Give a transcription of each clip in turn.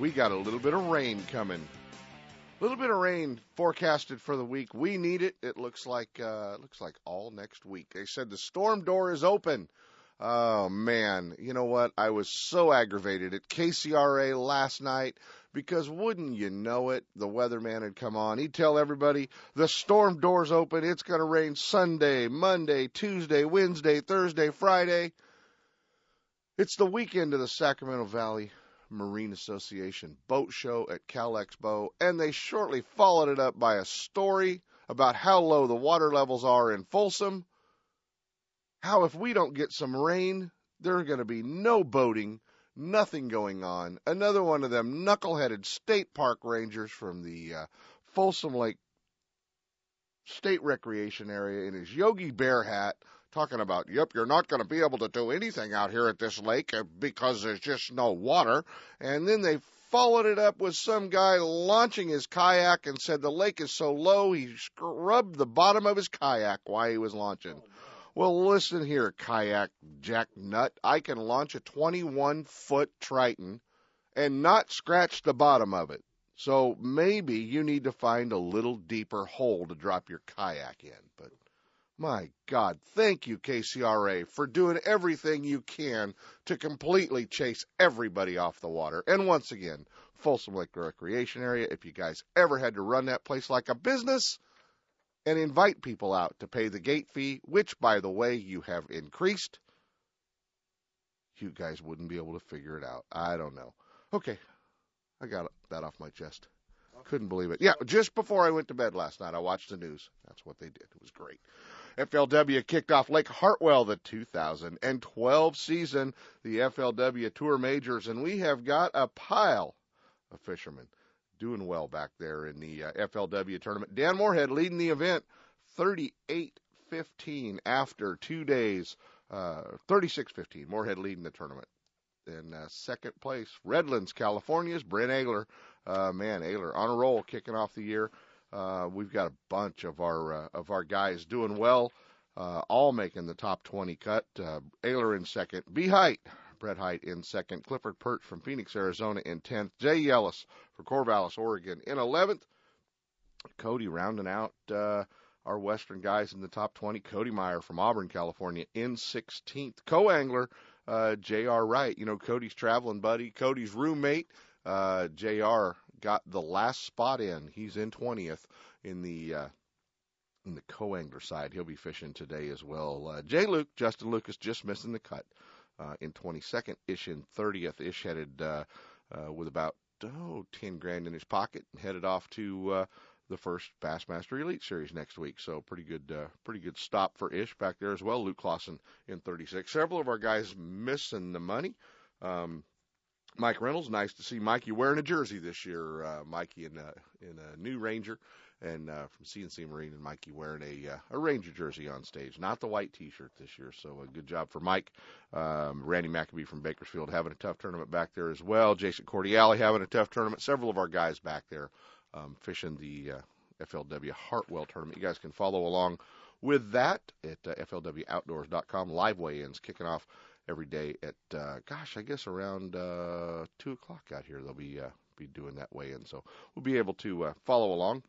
We got a little bit of rain coming. A little bit of rain forecasted for the week. We need it. It looks like uh, looks like all next week. They said the storm door is open. Oh man, you know what? I was so aggravated at KCRA last night because wouldn't you know it, the weatherman had come on. He'd tell everybody the storm door's open. It's going to rain Sunday, Monday, Tuesday, Wednesday, Thursday, Friday. It's the weekend of the Sacramento Valley Marine Association boat show at Cal Expo, and they shortly followed it up by a story about how low the water levels are in Folsom. How if we don't get some rain, there's going to be no boating, nothing going on. Another one of them knuckleheaded state park rangers from the uh, Folsom Lake State Recreation Area in his Yogi Bear hat talking about, yep, you're not going to be able to do anything out here at this lake uh, because there's just no water. And then they followed it up with some guy launching his kayak and said the lake is so low he scrubbed the bottom of his kayak while he was launching. Well, listen here, kayak jack nut. I can launch a 21 foot Triton and not scratch the bottom of it. So maybe you need to find a little deeper hole to drop your kayak in. But my God, thank you, KCRA, for doing everything you can to completely chase everybody off the water. And once again, Folsom Lake Recreation Area, if you guys ever had to run that place like a business and invite people out to pay the gate fee, which, by the way, you have increased, you guys wouldn't be able to figure it out. I don't know. Okay, I got that off my chest. Couldn't believe it. Yeah, just before I went to bed last night, I watched the news. That's what they did. It was great. FLW kicked off Lake Hartwell the 2012 season, the FLW Tour Majors, and we have got a pile of fishermen doing well back there in the uh, FLW tournament. Dan Moorhead leading the event 38 15 after two days, uh, 36 15. Moorhead leading the tournament. In uh, second place, Redlands, California's Brent Ehrler. Uh, man, Ehrler on a roll kicking off the year. Uh, we've got a bunch of our uh, of our guys doing well, uh, all making the top 20 cut. Uh, Ehrler in second, B Height, Brett Hite in second, Clifford Pirch from Phoenix, Arizona in 10th, Jay Yelas for Corvallis, Oregon in 11th. Cody rounding out uh, our Western guys in the top 20. Cody Meyer from Auburn, California in 16th. Co-angler uh, J.R. Wright, you know Cody's traveling buddy, Cody's roommate. Uh, J.R got the last spot in. He's in 20th in the uh, in the co-angler side. He'll be fishing today as well. Uh, Jay Luke, Justin Lucas just missing the cut uh, in 22nd. Ish in 30th. Ish headed uh, uh, with about oh 10 grand in his pocket and headed off to uh, the first Bassmaster Elite Series next week. So pretty good, uh, pretty good stop for Ish back there as well. Luke Clausen in 36. Several of our guys missing the money. Um, Mike Reynolds, nice to see Mikey wearing a jersey this year. Uh, Mikey in a in a new Ranger, and uh, from CNC Marine, and Mikey wearing a uh, a Ranger jersey on stage, not the white T-shirt this year. So a good job for Mike. Um, Randy McAbee from Bakersfield having a tough tournament back there as well. Jason Cordiale having a tough tournament. Several of our guys back there um, fishing the uh, FLW Hartwell tournament. You guys can follow along with that at uh, FLWOutdoors.com. Live weigh-ins kicking off every day at uh, gosh, I guess around uh, two o'clock out here. They'll be uh, be doing that way in, so we'll be able to uh, follow along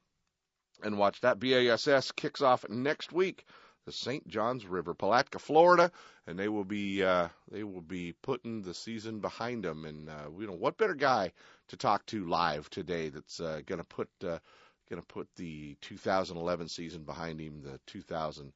and watch that. BASS kicks off next week. The St. Johns River, Palatka, Florida, and they will be uh, they will be putting the season behind them. And uh, you know what better guy to talk to live today that's uh, going to put uh, going to put the 2011 season behind him, the 2000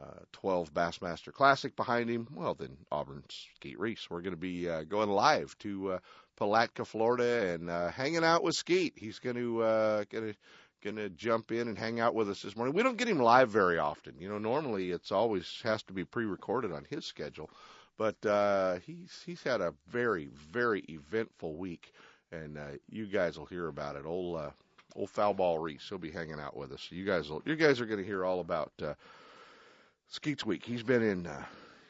uh, 12 Bassmaster Classic behind him. Well, then Auburn's Skeet Reese. We're going to be uh, going live to uh, Palatka, Florida, and uh, hanging out with Skeet. He's going to uh, going to going to jump in and hang out with us this morning. We don't get him live very often. You know, normally it's always has to be pre-recorded on his schedule, but uh, he's he's had a very very eventful week and uh, you guys will hear about it. Old uh, old foul ball Reese, he'll be hanging out with us. You guys will, you guys are going to hear all about uh, Skeets Week. He's been in uh,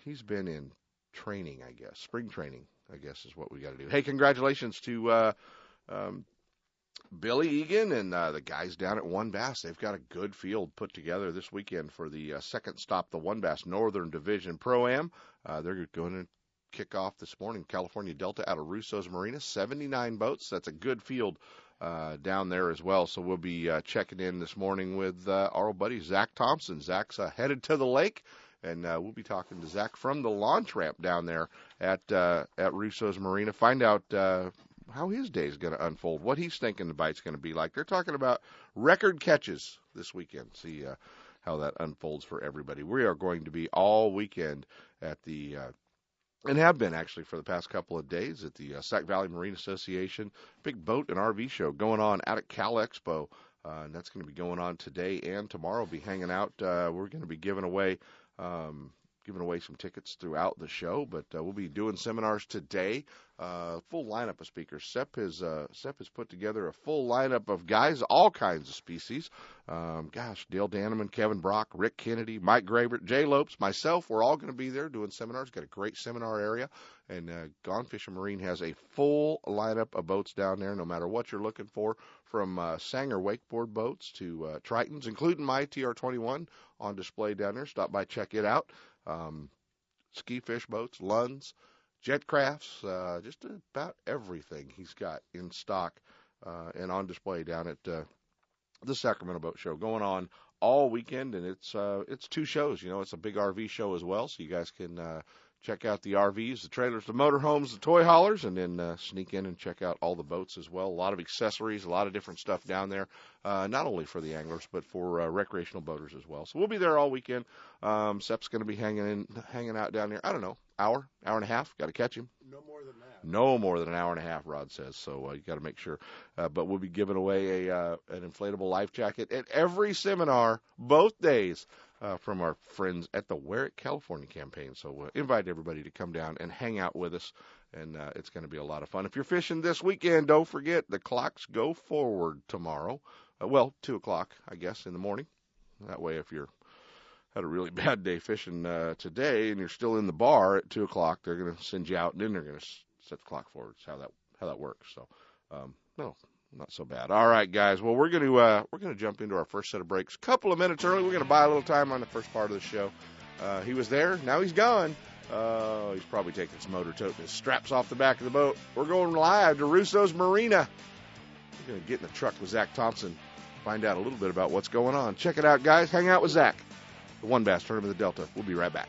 he's been in training, I guess, spring training. I guess is what we got to do. Hey, congratulations to uh, um, Billy Egan and uh, the guys down at WON Bass. They've got a good field put together this weekend for the uh, second stop, the WON Bass Northern Division Pro Am. Uh, they're going to kick off this morning, California Delta out of Russo's Marina. 79 boats. That's a good field uh, down there as well. So we'll be uh, checking in this morning with uh, our old buddy Zach Thompson. Zach's uh, headed to the lake, and uh, we'll be talking to Zach from the launch ramp down there at uh, at Russo's Marina. Find out uh, how his day is going to unfold, what he's thinking the bite's going to be like. They're talking about record catches this weekend. See uh, how that unfolds for everybody. We are going to be all weekend at the uh, and have been actually for the past couple of days at the uh, Sac Valley Marine Association big boat and RV show going on out at Cal Expo. Uh, and that's going to be going on today and tomorrow. We'll Be hanging out. Uh, we're going to be giving away um, giving away some tickets throughout the show, but uh, we'll be doing seminars today. Uh, full lineup of speakers. Sep has uh, Sep has put together a full lineup of guys, all kinds of species. Um, gosh, Dale Danneman, Kevin Brock, Rick Kennedy, Mike Grabert, Jay Lopes, myself. We're all going to be there doing seminars. Got a great seminar area, and uh, Gone Fishing Marine has a full lineup of boats down there. No matter what you're looking for, from uh, Sanger wakeboard boats to uh, Tritons, including my TR21 on display down there. Stop by, check it out um, ski fish boats, Lunds, jet crafts, uh, just about everything he's got in stock uh, and on display down at uh, the Sacramento Boat Show, going on all weekend, and it's uh, it's two shows. You know, it's a big RV show as well, so you guys can uh, check out the RVs, the trailers, the motorhomes, the toy haulers, and then uh, sneak in and check out all the boats as well. A lot of accessories, a lot of different stuff down there, uh, not only for the anglers but for uh, recreational boaters as well. So we'll be there all weekend. Um, Sep's going to be hanging in, hanging out down there. I don't know, hour, hour and a half. Got to catch him. No more than that. No more than an hour and a half, Rod says. So uh, you got to make sure. Uh, but we'll be giving away a uh, an inflatable life jacket at every seminar, both days uh, from our friends at the Wear It California campaign. So invite everybody to come down and hang out with us, and uh, it's going to be a lot of fun. If you're fishing this weekend, don't forget the clocks go forward tomorrow. Uh, well, two o'clock, I guess, in the morning. That way, if you're had a really bad day fishing uh, today and you're still in the bar at two o'clock, they're going to send you out, and then they're going to set the clock forward. That's how that how that works. So, um, no, not so bad. All right, guys. Well, we're to uh, we're to jump into our first set of breaks. A couple of minutes early. We're to buy a little time on the first part of the show. Uh, he was there. Now he's gone. Uh, he's probably taking some motor tote his straps off the back of the boat. We're going live to Russo's Marina. We're to get in the truck with Zach Thompson, find out a little bit about what's going on. Check it out, guys. Hang out with Zach. The WON Bass Tournament of the Delta. We'll be right back.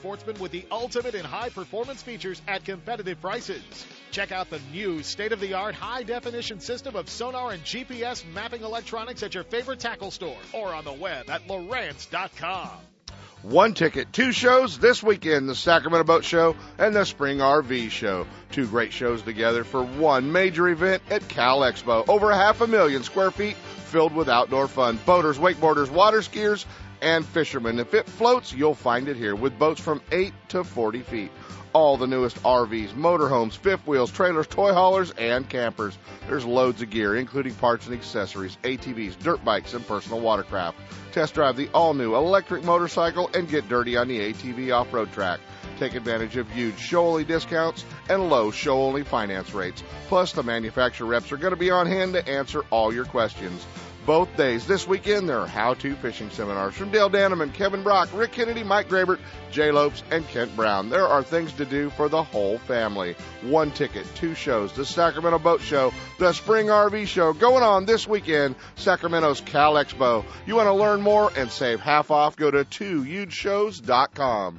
sportsmen with the ultimate in high performance features at competitive prices. Check out the new state of the art high definition system of sonar and GPS mapping electronics at your favorite tackle store or on the web at Lowrance.com. One ticket, two shows this weekend the Sacramento Boat Show and the Spring RV Show. Two great shows together for one major event at Cal Expo. Over half a million square feet filled with outdoor fun. Boaters, wakeboarders, water skiers, and fishermen. If it floats, you'll find it here with boats from 8 to 40 feet. All the newest RVs, motorhomes, fifth wheels, trailers, toy haulers, and campers. There's loads of gear, including parts and accessories, ATVs, dirt bikes, and personal watercraft. Test drive the all new electric motorcycle and get dirty on the ATV off road track. Take advantage of huge show only discounts and low show only finance rates. Plus, the manufacturer reps are going to be on hand to answer all your questions both days. This weekend, there are how-to fishing seminars from Dale Danneman, Kevin Brock, Rick Kennedy, Mike Grabert, Jay Lopes, and Kent Brown. There are things to do for the whole family. One ticket, two shows, the Sacramento Boat Show, the Spring RV Show, going on this weekend, Sacramento's Cal Expo. You want to learn more and save half off? Go to twohugeshows.com.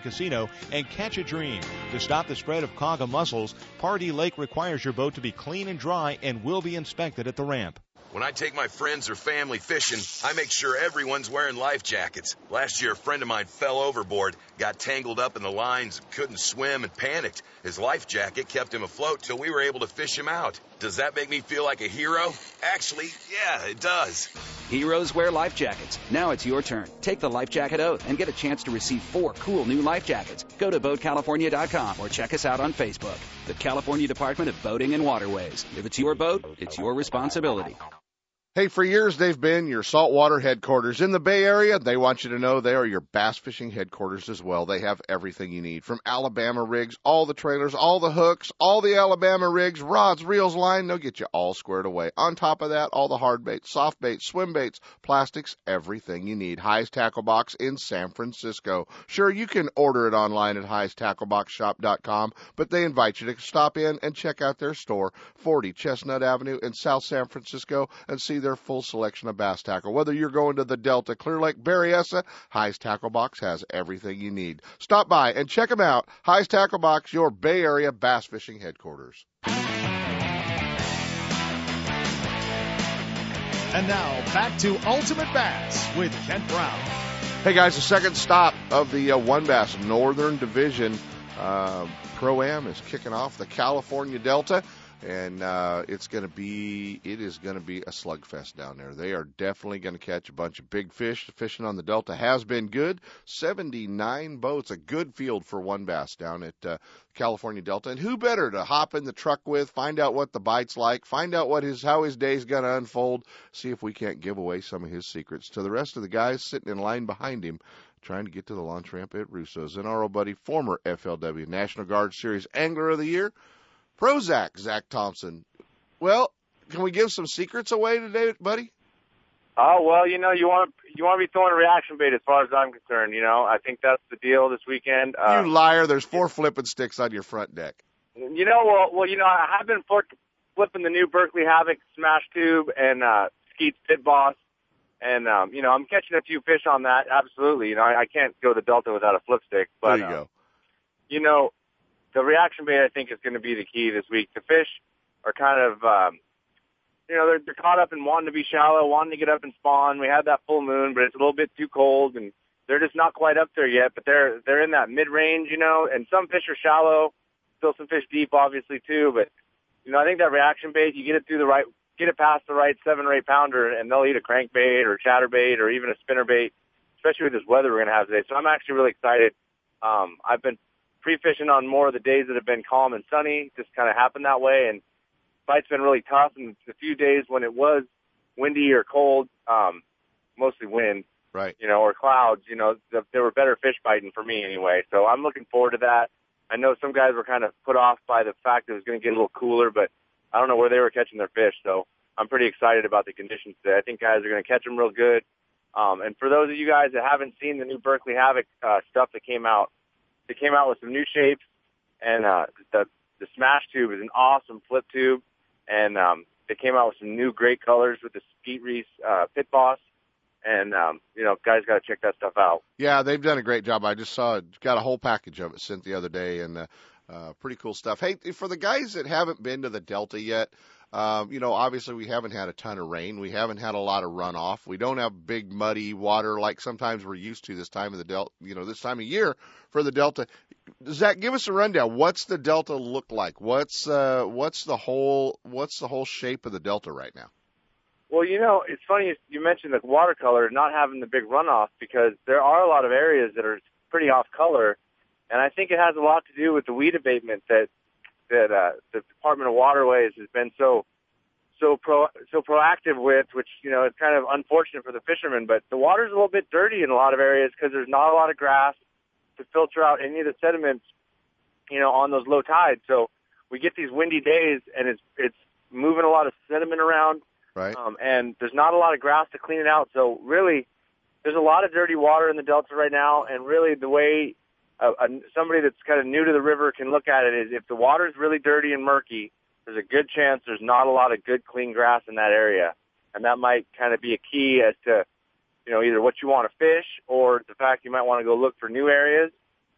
and Casino and catch a dream. To stop the spread of quagga mussels, Pardee Lake requires your boat to be clean and dry and will be inspected at the ramp. When I take my friends or family fishing, I make sure everyone's wearing life jackets. Last year, a friend of mine fell overboard, got tangled up in the lines, couldn't swim, and panicked. His life jacket kept him afloat till we were able to fish him out. Does that make me feel like a hero? Actually, yeah, it does. Heroes wear life jackets. Now it's your turn. Take the life jacket oath and get a chance to receive four cool new life jackets. Go to BoatCalifornia.com or check us out on Facebook. The California Department of Boating and Waterways. If it's your boat, it's your responsibility. Hey, for years they've been your saltwater headquarters in the Bay Area. They want you to know they are your bass fishing headquarters as well. They have everything you need from Alabama rigs, all the trailers, all the hooks, all the Alabama rigs, rods, reels, line. They'll get you all squared away. On top of that, all the hard baits, soft baits, swim baits, plastics, everything you need. Highest Tackle Box in San Francisco. Sure, you can order it online at highesttackleboxshop.com, but they invite you to stop in and check out their store, 40 Chestnut Avenue in South San Francisco, and see their full selection of bass tackle. Whether you're going to the Delta, Clear Lake, Berryessa, High's Tackle Box has everything you need. Stop by and check them out. High's Tackle Box, your Bay Area bass fishing headquarters. And now back to Ultimate Bass with Kent Brown. Hey guys, the second stop of the uh, WON Bass Northern Division uh, Pro Am is kicking off the California Delta and uh, it's going to be it is going to be a slugfest down there. They are definitely going to catch a bunch of big fish. Fishing on the Delta has been good. 79 boats, a good field for one bass down at uh, California Delta. And who better to hop in the truck with, find out what the bite's like, find out what his how his day's going to unfold, see if we can't give away some of his secrets to the rest of the guys sitting in line behind him trying to get to the launch ramp at Russo's. And our old buddy, former FLW National Guard Series Angler of the Year, Prozac, Zach Thompson. Well, can we give some secrets away today, buddy? Oh well, you know, you want you want to be throwing a reaction bait as far as I'm concerned. You know, I think that's the deal this weekend. Uh, you liar! There's four flipping sticks on your front deck. You know, well, well, you know, I have been flipping the new Berkley Havoc Smash Tube and uh, Skeet's Pit Boss, and um, you know, I'm catching a few fish on that. Absolutely, you know, I, I can't go the Delta without a flip stick. But, there you uh, go. You know, the reaction bait I think is going to be the key this week. The fish are kind of, um, you know, they're, they're caught up in wanting to be shallow, wanting to get up and spawn. We had that full moon, but it's a little bit too cold, and they're just not quite up there yet. But they're they're in that mid range, you know. And some fish are shallow, still some fish deep, obviously too. But you know, I think that reaction bait, you get it through the right, get it past the right seven or eight pounder, and they'll eat a crankbait or chatterbait or even a spinner bait, especially with this weather we're going to have today. So I'm actually really excited. Um, I've been pre-fishing on more of the days that have been calm and sunny. Just kind of happened that way, and bite's been really tough. And the few days when it was windy or cold, um, mostly wind, right? You know, or clouds. You know, the, there were better fish biting for me anyway. So I'm looking forward to that. I know some guys were kind of put off by the fact that it was going to get a little cooler, but I don't know where they were catching their fish. So I'm pretty excited about the conditions today. I think guys are going to catch them real good. Um, and for those of you guys that haven't seen the new Berkley Havoc uh, stuff that came out, they came out with some new shapes, and uh, the the Smash Tube is an awesome flip tube, and um, they came out with some new great colors with the Skeet Reese uh, Pit Boss, and um, you know, guys got to check that stuff out. Yeah, they've done a great job. I just saw got a whole package of it sent the other day, and uh, Uh, pretty cool stuff. Hey, for the guys that haven't been to the Delta yet, um, you know, obviously we haven't had a ton of rain. We haven't had a lot of runoff. We don't have big muddy water like sometimes we're used to this time of the Delta, you know, this time of year for the Delta. Zach, give us a rundown. What's the Delta look like? What's, uh, what's the whole, what's the whole shape of the Delta right now? Well, you know, it's funny you mentioned the watercolor not having the big runoff because there are a lot of areas that are pretty off color and I think it has a lot to do with the weed abatement that that uh, the Department of Waterways has been so so pro so proactive with, which you know is kind of unfortunate for the fishermen. But the water's a little bit dirty in a lot of areas because there's not a lot of grass to filter out any of the sediments, you know, on those low tides. So we get these windy days, and it's it's moving a lot of sediment around, right? Um, and there's not a lot of grass to clean it out. So really, there's a lot of dirty water in the delta right now, and really the way a, a, somebody that's kind of new to the river can look at it is if the water's really dirty and murky, there's a good chance there's not a lot of good clean grass in that area. And that might kind of be a key as to, you know, either what you want to fish or the fact you might want to go look for new areas.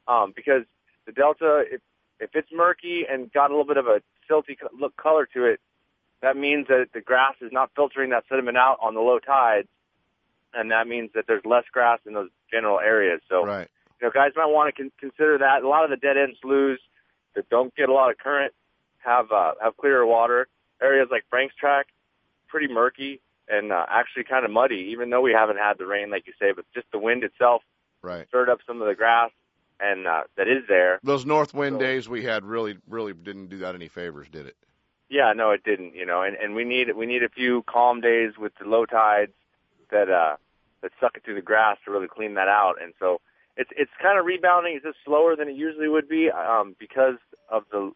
Um, because the delta, if, if it's murky and got a little bit of a silty look color to it, that means that the grass is not filtering that sediment out on the low tides. And that means that there's less grass in those general areas. So, right you know, guys might want to con- consider that. A lot of the dead end sloughs that don't get a lot of current have uh, have clearer water. Areas like Franks Tract, pretty murky and uh, actually kind of muddy, even though we haven't had the rain, like you say. But just the wind itself right. stirred up some of the grass, and uh, that is there. Those north wind so, days we had really, really didn't do that any favors, did it? Yeah, no, it didn't. You know, and and we need we need a few calm days with the low tides that uh that suck it through the grass to really clean that out. And so it's it's kind of rebounding. It's just slower than it usually would be um, because of the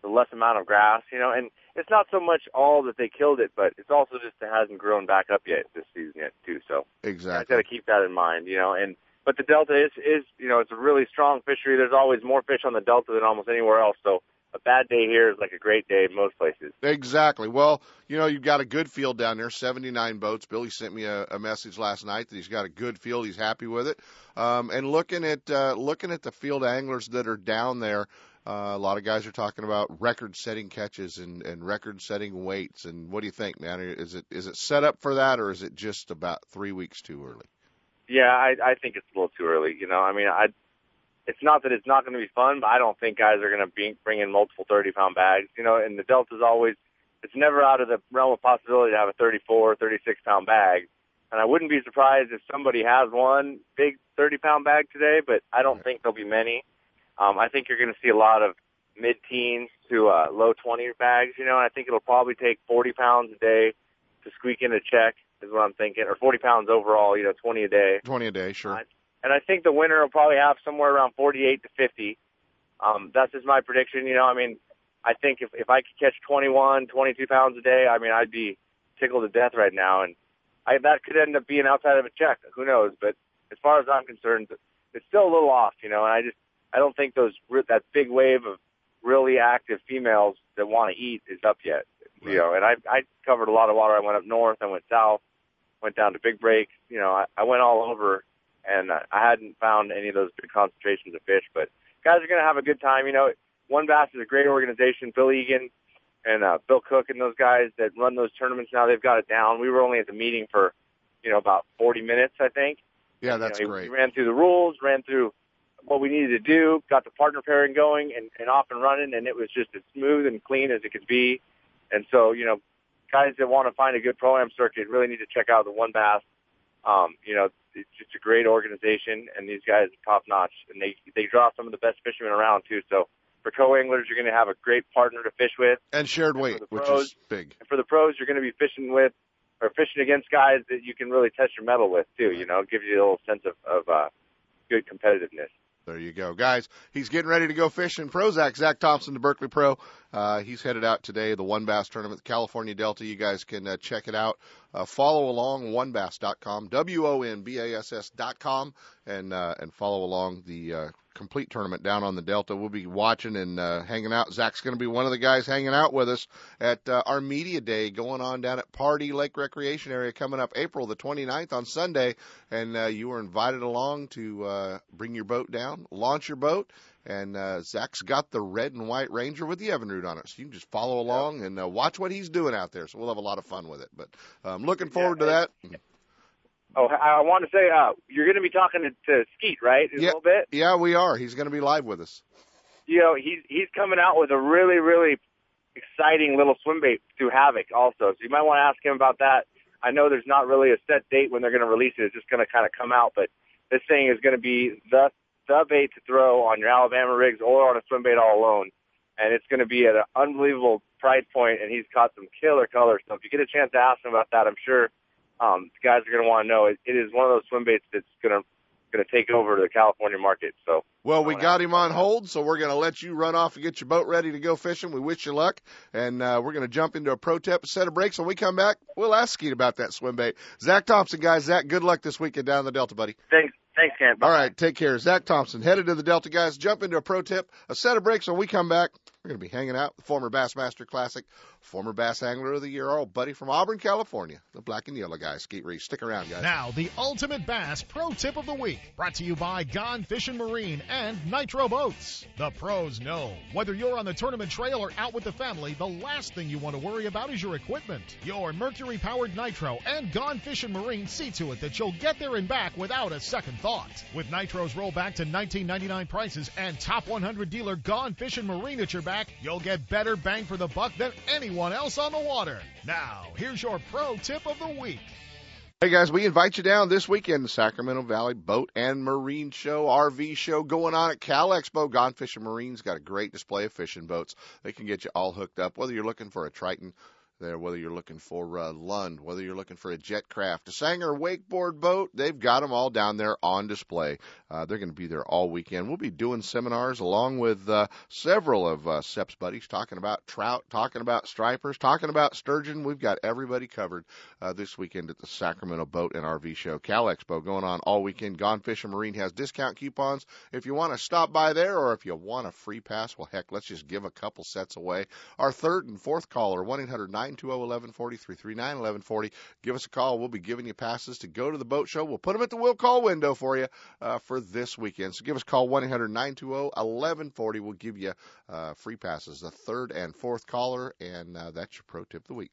the less amount of grass, you know. And it's not so much all that they killed it, but it's also just it hasn't grown back up yet this season yet too. So exactly, I got to keep that in mind, you know. And but the delta is is you know it's a really strong fishery. There's always more fish on the delta than almost anywhere else. So a bad day here is like a great day in most places. Exactly. Well, you know, you've got a good field down there, 79 boats. Billy sent me a, a message last night that he's got a good field. He's happy with it. Um, and looking at uh, looking at the field anglers that are down there, uh, a lot of guys are talking about record-setting catches and, and record-setting weights. And what do you think, man? Is it is it set up for that, or is it just about three weeks too early? Yeah, I, I think it's a little too early. You know, I mean, I it's not that it's not going to be fun, but I don't think guys are going to be bring in multiple 30 pound bags. You know, and the Delta's always, it's never out of the realm of possibility to have a 34, 36 pound bag. And I wouldn't be surprised if somebody has one big 30 pound bag today, but I don't think there'll be many. Um, I think you're going to see a lot of mid teens to uh, low 20 bags, you know, and I think it'll probably take 40 pounds a day to squeak in a check is what I'm thinking, or 40 pounds overall, you know, 20 a day. 20 a day, sure. Uh, and I think the winner will probably have somewhere around 48 to 50. Um, that's just my prediction. You know, I mean, I think if if I could catch 21, 22 pounds a day, I mean, I'd be tickled to death right now, and I, that could end up being outside of a check. Who knows? But as far as I'm concerned, it's still a little off. You know, and I just I don't think those that big wave of really active females that want to eat is up yet. Right. You know, and I I covered a lot of water. I went up north, I went south, went down to Big Break. You know, I, I went all over and I hadn't found any of those big concentrations of fish. But guys are going to have a good time. You know, WON Bass is a great organization. Bill Egan and uh, Bill Cook and those guys that run those tournaments now they've got it down. We were only at the meeting for you know about 40 minutes, I think. Yeah, that's you know, great. We ran through the rules, ran through what we needed to do, got the partner pairing going and, and off and running, and it was just as smooth and clean as it could be. And so, you know, guys that want to find a good pro am circuit really need to check out the WON Bass. Um, you know, it's just a great organization, and these guys are top notch, and they they draw some of the best fishermen around too. So for co-anglers, you're going to have a great partner to fish with, and shared weight, and pros, which is big. And for the pros, you're going to be fishing with or fishing against guys that you can really test your mettle with too. You know, it gives you a little sense of of uh, good competitiveness. There you go, guys. He's getting ready to go fishing. Prozac, Zach Thompson, the Berkley Pro. Uh, he's headed out today, the WON Bass Tournament, California Delta. You guys can uh, check it out. Uh, follow along, wonbass.com, W-O-N-B-A-S-S.com, and, uh, and follow along the, uh, complete tournament down on the Delta. We'll be watching and uh, hanging out. Zach's going to be one of the guys hanging out with us at uh, our media day going on down at Pardee Lake Recreation Area coming up April the 29th on Sunday. And uh, you are invited along to uh, bring your boat down, launch your boat, and uh, Zach's got the red and white Ranger with the Evinrude on it, so you can just follow along and uh, watch what he's doing out there. So we'll have a lot of fun with it. But I'm um, looking forward yeah, to that. Oh, I want to say, uh, you're going to be talking to, to Skeet, right? A yeah, little bit. Yeah, we are. He's going to be live with us. You know, he's he's coming out with a really really exciting little swim bait through Havoc also. So you might want to ask him about that. I know there's not really a set date when they're going to release it. It's just going to kind of come out, but this thing is going to be the the bait to throw on your Alabama rigs or on a swim bait all alone. And it's going to be at an unbelievable price point, and he's caught some killer colors. So if you get a chance to ask him about that, I'm sure um, the guys are going to want to know. It, it is one of those swim baits that's going to going to take over the California market. So well, we got him on hold, so we're going to let you run off and get your boat ready to go fishing. We wish you luck, and uh, we're going to jump into a pro tip, set of breaks. When we come back, we'll ask Skeet about that swim bait. Zach Thompson, guys. Zach, good luck this weekend down in the Delta, buddy. Thanks. Thanks, Ken. All right, take care. Zach Thompson, headed to the Delta, guys. Jump into a pro tip, a set of breaks. When we come back, we're going to be hanging out with former Bassmaster Classic, former Bass Angler of the Year, our old buddy from Auburn, California, the black and yellow guy, Skeet Reese. Stick around, guys. Now, the ultimate bass pro tip of the week, brought to you by Gone Fishing Marine and Nitro Boats. The pros know whether you're on the tournament trail or out with the family, the last thing you want to worry about is your equipment. Your Mercury powered Nitro and Gone Fishing Marine see to it that you'll get there and back without a second thought. With Nitros roll back to 1999 prices and top 100 dealer Gone Fishing Marine at your back, you'll get better bang for the buck than anyone else on the water. Now, here's your pro tip of the week. Hey guys, we invite you down this weekend the Sacramento Valley Boat and Marine Show, RV show going on at Cal Expo. Gone Fishing Marine's got a great display of fishing boats. They can get you all hooked up, whether you're looking for a Triton there, whether you're looking for uh, Lund, whether you're looking for a jet craft, a Sanger wakeboard boat, they've got them all down there on display. Uh, they're going to be there all weekend. We'll be doing seminars along with uh, several of uh, Sep's buddies talking about trout, talking about stripers, talking about sturgeon. We've got everybody covered uh, this weekend at the Sacramento Boat and RV Show. Cal Expo going on all weekend. Gone Fishing Marine has discount coupons. If you want to stop by there or if you want a free pass, well, heck, let's just give a couple sets away. Our third and fourth caller, 1 800 920 1140 339 1140. Give us a call. We'll be giving you passes to go to the boat show. We'll put them at the will call window for you uh, for this weekend. So give us a call 1 800 920 1140. We'll give you uh, free passes. The third and fourth caller, and uh, that's your pro tip of the week.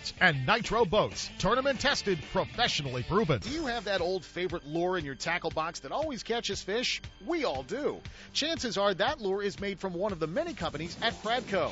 Outboards and Nitro Boats. Tournament tested, professionally proven. Do you have that old favorite lure in your tackle box that always catches fish? We all do. Chances are that lure is made from one of the many companies at Pradco.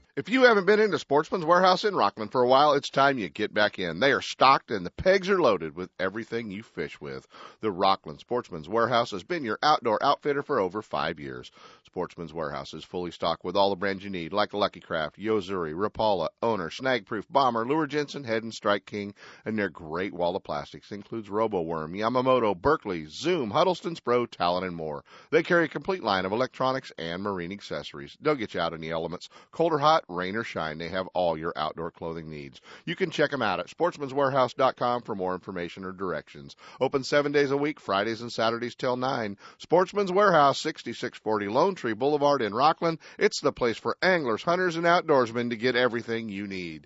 If you haven't been into Sportsman's Warehouse in Rocklin for a while, it's time you get back in. They are stocked and the pegs are loaded with everything you fish with. The Rocklin Sportsman's Warehouse has been your outdoor outfitter for over five years. Sportsman's Warehouse is fully stocked with all the brands you need, like Lucky Craft, Yo-Zuri, Rapala, Owner, Snagproof, Bomber, Luhr Jensen, Head and Strike King, and their great wall of plastics includes RoboWorm, Yamamoto, Berkley, Zoom, Huddleston Pro, Talon, and more. They carry a complete line of electronics and marine accessories. They'll get you out in the elements, cold or hot, rain or shine. They have all your outdoor clothing needs. You can check them out at sportsmanswarehouse.com for more information or directions. Open seven days a week, Fridays and Saturdays till 9. Sportsman's Warehouse, 6640 Lone Tree Boulevard in Rocklin. It's the place for anglers, hunters, and outdoorsmen to get everything you need.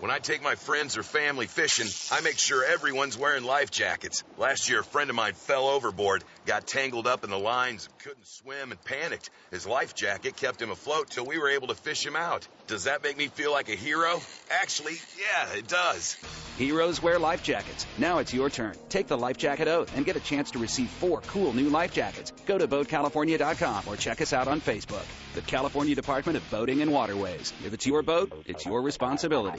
When I take my friends or family fishing, I make sure everyone's wearing life jackets. Last year, a friend of mine fell overboard, got tangled up in the lines, couldn't swim, and panicked. His life jacket kept him afloat till we were able to fish him out. Does that make me feel like a hero? Actually, yeah, it does. Heroes wear life jackets. Now it's your turn. Take the life jacket oath and get a chance to receive four cool new life jackets. Go to BoatCalifornia.com or check us out on Facebook. The California Department of Boating and Waterways. If it's your boat, it's your responsibility.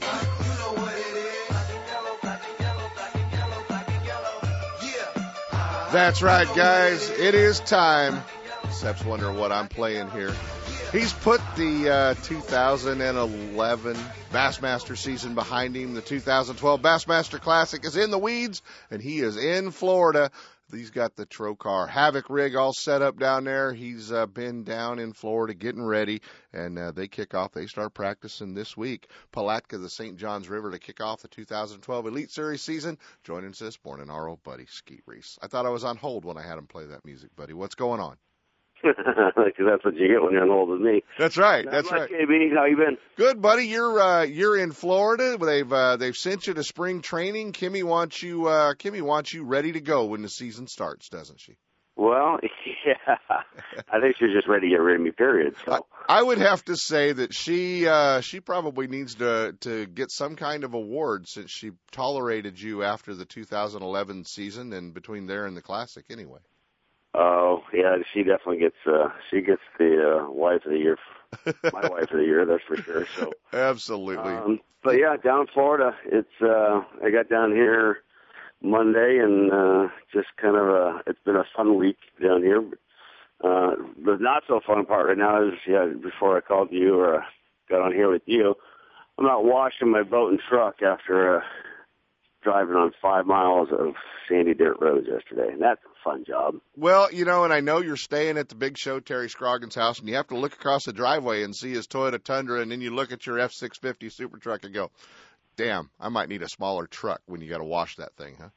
That's right, guys. It is time. Sep's wondering what I'm playing here. He's put the uh, 2011 Bassmaster season behind him. The 2012 Bassmaster Classic is in the weeds, and he is in Florida. He's got the Trokar Havoc rig all set up down there. He's uh, been down in Florida getting ready, and uh, they kick off. They start practicing this week. Palatka, the St. Johns River, to kick off the 2012 Elite Series season. Joining us this morning, our old buddy Skeet Reese. I thought I was on hold when I had him play that music, buddy. What's going on? Because that's what you get when you're hold with me. That's right. Not That's much, right. KB, how you been? Good, buddy. You're uh, you're in Florida. They've uh, they've sent you to spring training. Kimmy wants you. Uh, Kimmy wants you ready to go when the season starts, doesn't she? Well, yeah. I think she's just ready to get rid of me. Period. So I would have to say that she uh, she probably needs to to get some kind of award since she tolerated you after the 2011 season and between there and the classic anyway. Oh yeah, she definitely gets uh she gets the uh wife of the year my wife of the year, that's for sure. So Absolutely. um but yeah, down Florida, it's uh I got down here Monday and uh just kind of a it's been a fun week down here. Uh the not so fun part right now is yeah, before I called you or uh, got on here with you, I'm not washing my boat and truck after uh driving on five miles of sandy dirt roads yesterday. And that's a fun job. Well, you know, and I know you're staying at the big show, Terry Scroggins' house, and you have to look across the driveway and see his Toyota Tundra, and then you look at your F650 Super Truck and go, "Damn, I might need a smaller truck when you got to wash that thing, huh?"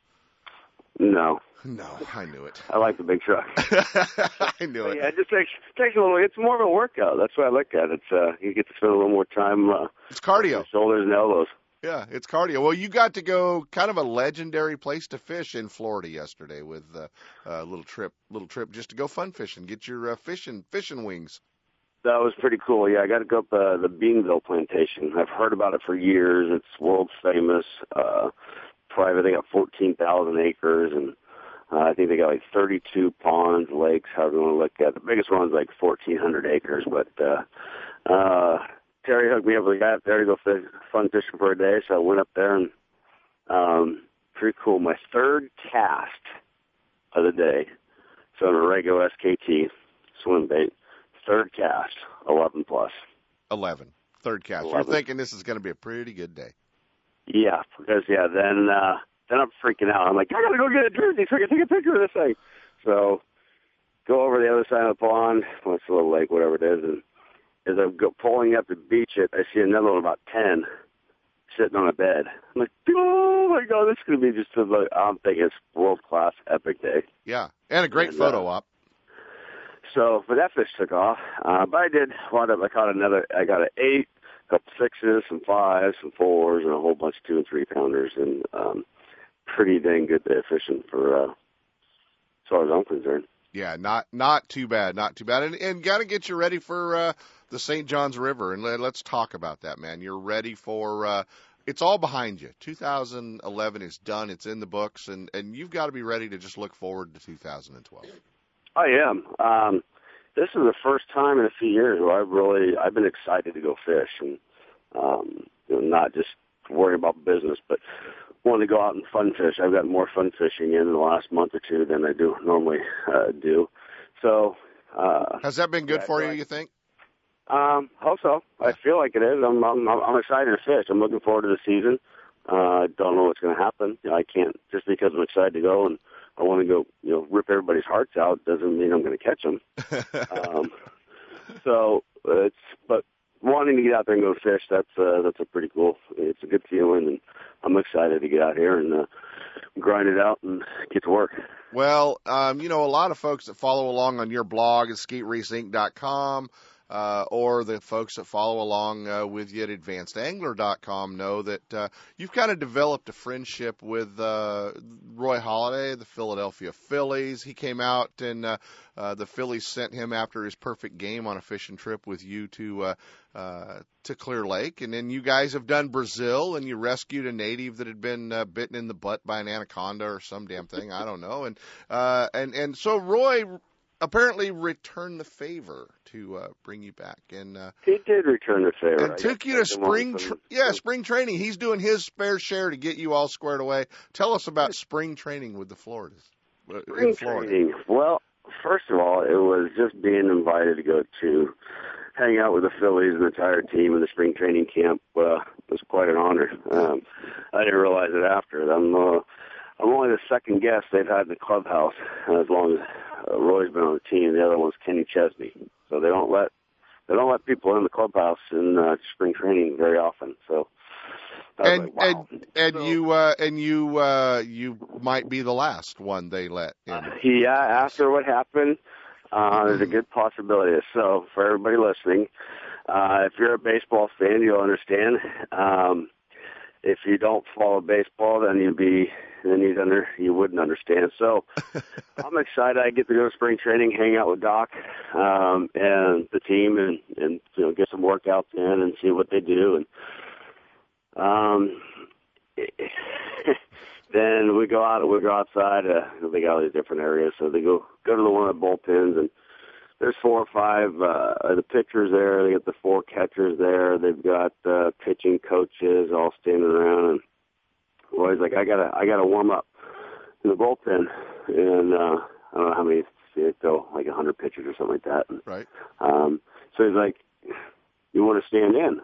No, No, I knew it. I like the big truck. I knew it. yeah, it just takes takes a little. It's more of a workout. That's what I look at. It's uh, you get to spend a little more time. Uh, It's cardio. shoulders and elbows. Yeah, it's cardio. Well, you got to go kind of a legendary place to fish in Florida yesterday with uh, a little trip, little trip just to go fun fishing, get your uh, fishing fishing wings. That was pretty cool. Yeah, I got to go up uh, the Bienville Plantation. I've heard about it for years. It's world famous. Uh, private. They got 14,000 acres, and uh, I think they got like 32 ponds, lakes, however you want to look at it. The biggest one's like 1,400 acres. But uh, uh, Terry hooked me up with a guy up there to go fish, fun fishing for a day, so I went up there and um, pretty cool. My third cast of the day, so on a Rego SKT swim bait. Third cast, 11 plus. Eleven, third cast. You're thinking this is going to be a pretty good day. Yeah, because yeah, then uh then I'm freaking out. I'm like, I gotta go get a jersey so I can take a picture of this thing. So go over the other side of the pond, well it's a little lake, whatever it is, and as I'm go, pulling up to beach it, I see another one about ten sitting on a bed. I'm like, oh my god, this is gonna be just a I'm thinking it's world class epic day. Yeah, and a great And, photo uh, op. So, but that fish took off. Uh, but I did wind up. I caught another. I got an eight, a couple sixes, some fives, some fours, and a whole bunch of two and three pounders, and um, pretty dang good day fishing for uh, as far as I'm concerned. Yeah, not not too bad, not too bad, and and got to get you ready for uh, the St. Johns River, and let, let's talk about that, man. You're ready for. Uh, it's all behind you. 2011 is done. It's in the books, and and you've got to be ready to just look forward to 2012. I am. Um, this is the first time in a few years where I've really I've been excited to go fish and um, you know, not just worry about business. But want to go out and fun fish. I've got more fun fishing in the last month or two than I do normally uh, do. So uh, has that been good yeah, for you? You think? um, hope so. I feel like it is. I'm I'm, I'm excited to fish. I'm looking forward to the season. Uh, I don't know what's going to happen. You know, I can't just because I'm excited to go and I want to go, you know, rip everybody's hearts out doesn't mean I'm going to catch them. um, so it's but wanting to get out there and go fish that's uh, that's a pretty cool. It's a good feeling, and I'm excited to get out here and uh, grind it out and get to work. Well, um, you know, a lot of folks that follow along on your blog at skateracinc.com, uh, or the folks that follow along uh, with you at advancedangler.com know that uh, you've kind of developed a friendship with uh, Roy Halladay, the Philadelphia Phillies. He came out and uh, uh, the Phillies sent him after his perfect game on a fishing trip with you to uh, uh, to Clear Lake, and then you guys have done Brazil, and you rescued a native that had been uh, bitten in the butt by an anaconda or some damn thing. I don't know, and uh, and and so Roy apparently returned the favor to uh, bring you back, and uh, He did return the favor. and I took you to I didn't want spring, some- tr- yeah, spring training. He's doing his fair share to get you all squared away. Tell us about spring training with the Floridas. uh, in Spring Florida. training. Well, first of all, it was just being invited to go to hang out with the Phillies and the entire team in the spring training camp uh, was quite an honor. Um, I didn't realize it after. I'm uh, I'm only the second guest they've had in the clubhouse as long as uh, Roy's been on the team. The other one's Kenny Chesney. So they don't let they don't let people in the clubhouse in uh, spring training very often. So. And like, wow. and and So- you uh, and you uh, you might be the last one they let in. Uh, yeah, after what happened, uh, there's a good possibility. So for everybody listening, uh, if you're a baseball fan, you'll understand. Um, if you don't follow baseball, then you'd be then you'd under you wouldn't understand. So I'm excited. I get to go to spring training, hang out with Doc um, and the team, and and you know get some workouts in and see what they do. And um, then we go out. We go outside. Uh, they got all these different areas, so they go go to the one of the bullpens, and there's four or five uh, the pitchers there. They got the four catchers there. They've got uh, pitching coaches all standing around, and Roy's like, I gotta I gotta warm up in the bullpen, and uh, I don't know how many go like a hundred pitchers or something like that. And, Right. um, so he's like, you want to stand in?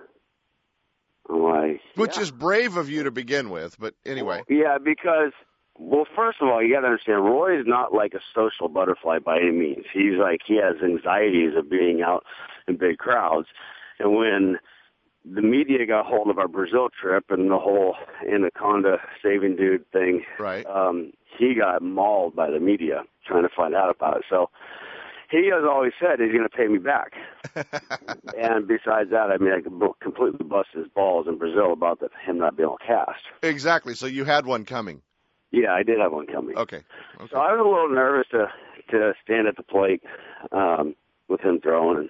I'm like, Which yeah. is brave of you to begin with, but anyway. Yeah, because well, first of all, you got to understand, Roy is not like a social butterfly by any means. He's like he has anxieties of being out in big crowds, and when the media got hold of our Brazil trip and the whole anaconda saving dude thing, Right. um, he got mauled by the media trying to find out about it. So he has always said he's going to pay me back. and besides that, I mean, I completely bust his balls in Brazil about the, him not being able to cast. exactly. So you had one coming. Yeah, I did have one coming. Okay. Okay. So I was a little nervous to to stand at the plate um, with him throwing,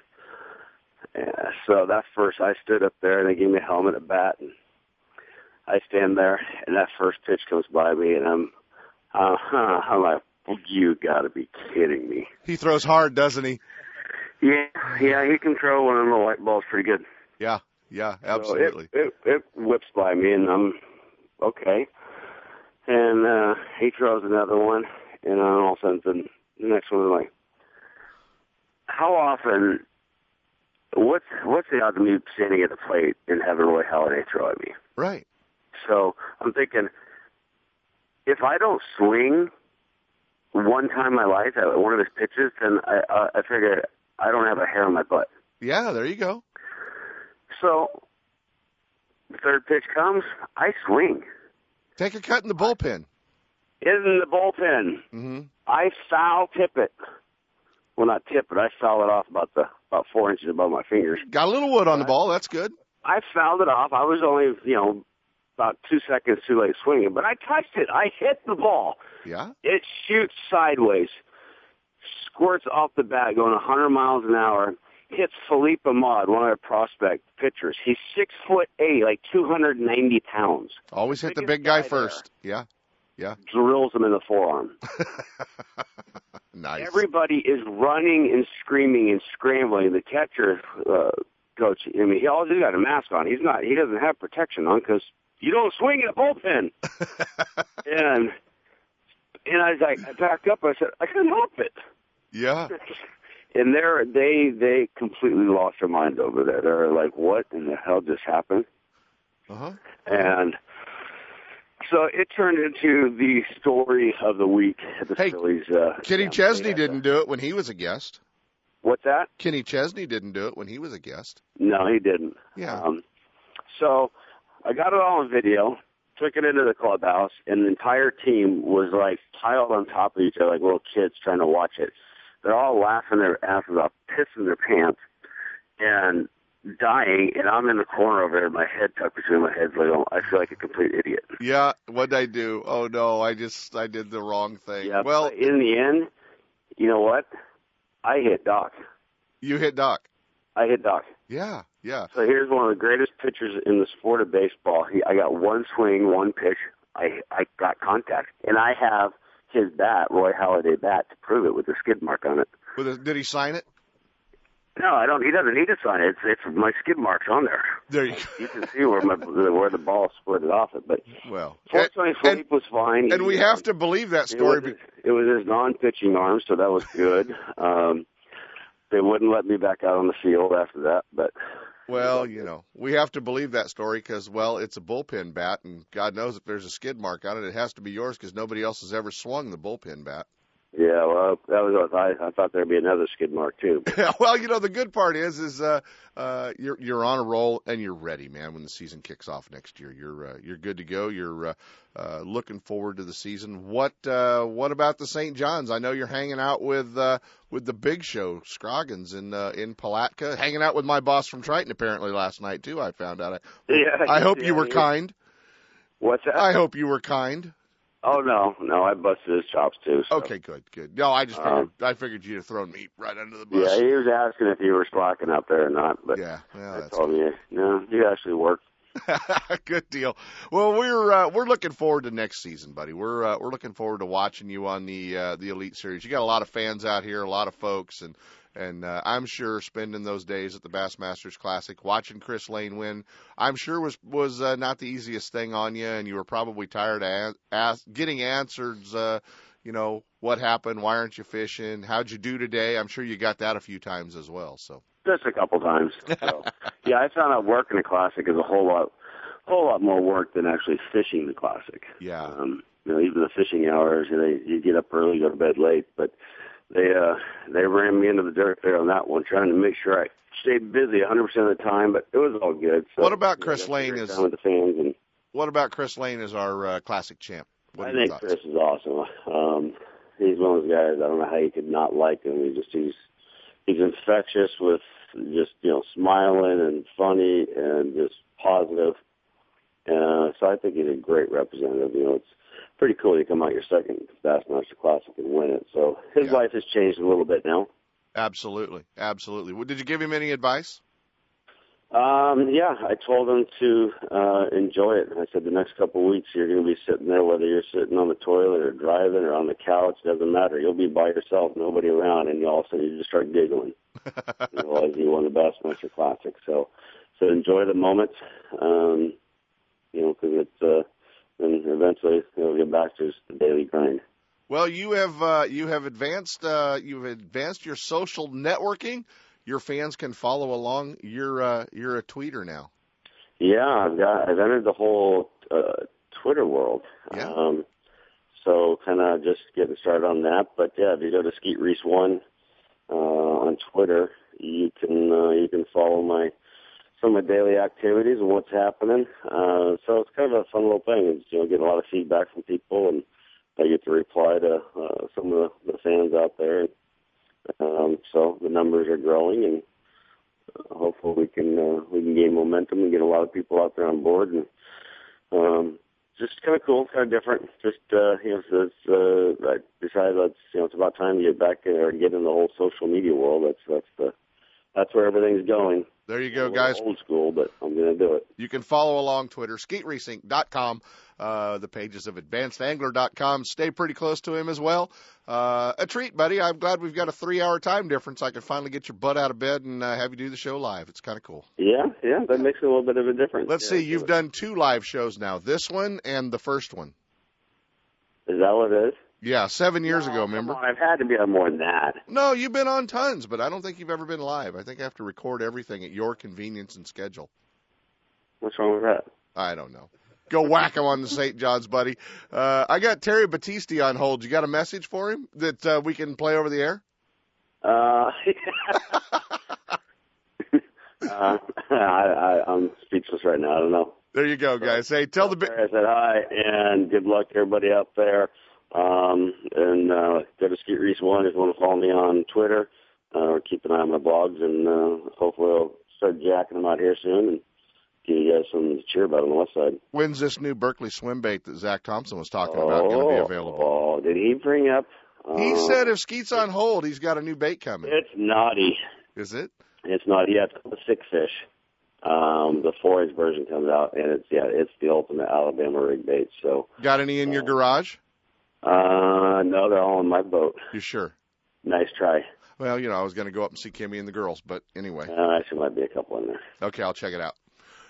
and uh, so that first I stood up there and they gave me a helmet, a bat, and I stand there, and that first pitch comes by me, and I'm uh, I'm like, you got to be kidding me. He throws hard, doesn't he? Yeah, yeah, he can throw one of little white balls pretty good. Yeah. Yeah. So Absolutely. it, it it whips by me, and I'm okay. And uh he throws another one, and then all of a sudden the next one is like, how often? What's what's the odds of me standing at the plate and having Roy Halladay throw at me? right. So I'm thinking, if I don't swing one time in my life at one of his pitches, then I I, I figure I don't have a hair on my butt. Yeah. There you go. So the third pitch comes, I swing. Take a cut in the bullpen. In the bullpen, mm-hmm. I foul tip it. Well, not tip it. I foul it off about the about four inches above my fingers. Got a little wood on the ball. That's good. I fouled it off. I was only you know about two seconds too late swinging, but I touched it. I hit the ball. Yeah. It shoots sideways, squirts off the bat, going 100 miles an hour. Hits Phillippe Aumont, one of our prospect pitchers. He's six foot eight, like 290 pounds. Always hit the big guy guy first. Yeah. Yeah. Drills him in the forearm. nice. Everybody is running and screaming and scrambling. The catcher uh, coach, I mean, he always got a mask on. He's not. He doesn't have protection on because you don't swing in a bullpen. and and I was like, I backed up. I said, I couldn't help it. Yeah. And they're they they completely lost their mind over there. They're like, what in the hell just happened? Uh-huh. And so it turned into the story of the week at the Hey, Phillies. Uh, Kenny Chesney didn't do it when he was a guest. What's that? Kenny Chesney didn't do it when he was a guest. No, he didn't. Yeah. Um, so I got it all on video, took it into the clubhouse, and the entire team was like piled on top of each other like little kids trying to watch it. They're all laughing their asses off, pissing their pants, and dying. And I'm in the corner over there, my head tucked between my heads, like oh, I feel like a complete idiot. Yeah, what'd I do? Oh no, I just I did the wrong thing. Yeah. well, in the end, you know what? I hit Doc. you hit Doc. I hit Doc. Yeah, yeah. So here's one of the greatest pitchers in the sport of baseball. He, I got one swing, one pitch. I I got contact, and I have his bat, Roy Halladay bat, to prove it with a skid mark on it. With a, did he sign it? No, I don't. He doesn't need to sign it. It's, it's my skid marks on there. There you You can see where my where the ball split it off it. But. Well, fortunately, and, Phillippe was fine. and we have uh, to believe that It story. was, it was his non-pitching arm, so that was good. Um, they wouldn't let me back out on the field after that, but Well, you know, we have to believe that story because, well, it's a bullpen bat, and God knows if there's a skid mark on it, it has to be yours because nobody else has ever swung the bullpen bat. Yeah, well, that was I, I thought there'd be another skid mark too. well, you know, the good part is, is uh, uh, you're you're on a roll and you're ready, man. When the season kicks off next year, you're uh, you're good to go. You're uh, uh, looking forward to the season. What uh, what about the St. John's? I know you're hanging out with uh, with the big show, Scroggins in uh, in Palatka, hanging out with my boss from Triton apparently last night too. I found out. I, Yeah, I hope yeah, you were yeah. kind. What's that? I hope you were kind. Oh no, no, I busted his chops too. So. Okay, good, good. No, I just figured Um, I figured you'd have thrown me right under the bus. Yeah, he was asking if you were slacking up there or not, but yeah, well, I told him, no, you actually work. Good deal. Well, we're uh, we're looking forward to next season, buddy. We're uh, we're looking forward to watching you on the uh, the Elite Series. You got a lot of fans out here, a lot of folks, and and uh, I'm sure spending those days at the Bassmasters Classic, watching Chris Lane win, I'm sure was was uh, not the easiest thing on you, and you were probably tired of an- ask, getting answers. Uh, you know what happened? Why aren't you fishing? How'd you do today? I'm sure you got that a few times as well. So Just a couple times. So, yeah, I found out working the classic is a whole lot, whole lot more work than actually fishing the classic. yeah, Um, you know, even the fishing hours, you know, you get up early, go to bed late, but they uh they ran me into the dirt there on that one, trying to make sure I stayed busy 100% of the time, but it was all good. So, What about you know, Chris got to Lane Is it is- down with the fans and what about Chris Lane as our uh, Classic champ? What I think thoughts? Chris is awesome. Um, he's one of those guys. I don't know how you could not like him. He just he's he's infectious with just you know smiling and funny and just positive. Uh, so I think he's a great representative. You know, it's pretty cool to come out your second Bassmaster Classic and win it. So his Yeah. life has changed a little bit now. Absolutely, absolutely. Well, Did you give him any advice? Um, yeah, I told him to uh, enjoy it. I said the next couple of weeks you're going to be sitting there, whether you're sitting on the toilet or driving or on the couch, doesn't matter. You'll be by yourself, nobody around, and you all of a sudden you just start giggling. you realize you won the Bassmaster Classic. So, so enjoy the moment. Um, you know, because it's uh, then eventually you'll get back to just the daily grind. Well, you have uh, you have advanced uh, you've advanced your social networking. Your fans can follow along. You're uh, you're a tweeter now. Yeah, I've got I've entered the whole uh, Twitter world. Yeah. Um, so kind of just getting started on that. But yeah, if you go to Skeet Reese One uh, on Twitter, you can uh, you can follow my some of my daily activities and what's happening. Uh, so it's kind of a fun little thing. It's, you know, getting a lot of feedback from people, and I get to reply to uh, some of the, the fans out there. Um, so the numbers are growing, and uh, hopefully we can uh, we can gain momentum and get a lot of people out there on board and um just kind of cool, kind of different. Just uh, you know, it's, uh, I decided that's you know it's about time to get back or get in the whole social media world. That's that's the that's where everything's going. There you go, guys. Old school, but I'm going to do it. You can follow along Twitter, skeetreese.com, uh, the pages of advancedangler.com. Stay pretty close to him as well. Uh, a treat, buddy. I'm glad we've got a three hour time difference. I can finally get your butt out of bed and uh, have you do the show live. It's kind of cool. Yeah, yeah, that makes a little bit of a difference. Let's Yeah, see. You've done two live shows now. This one and the first one. Is that what it is? Yeah, seven years No, ago, remember? on, I've had to be on more than that. No, you've been on tons, but I don't think you've ever been live. I think I have to record everything at your convenience and schedule. What's wrong with that? I don't know. Go whack him on the St. John's, buddy. Uh, I got Terry Battisti on hold. You got a message for him that uh, we can play over the air? Uh, uh, I, I, I'm speechless right now. I don't know. There you go, guys. Hey, tell the big. I said hi and good luck to everybody out there. Um, and uh, go to Skeet Reese One if you want to follow me on Twitter uh, or keep an eye on my blogs. And uh, hopefully I'll start jacking them out here soon and give you guys something to cheer about on the west side. When's this new Berkley swim bait that Zack Thompson was talking about going to be available? Oh, did he bring up? He uh, said if Skeet's on hold, he's got a new bait coming. it's naughty. Is it? It's not. Yeah, it's called the sick fish. Um, the four-inch version comes out, and it's yeah, it's the ultimate Alabama rig bait. So, Got any in your garage? Uh, no, they're all on my boat. You sure? Nice try. Well, you know, I was going to go up and see Kimmy and the girls, but anyway. Uh, actually, might be a couple in there. Okay, I'll check it out.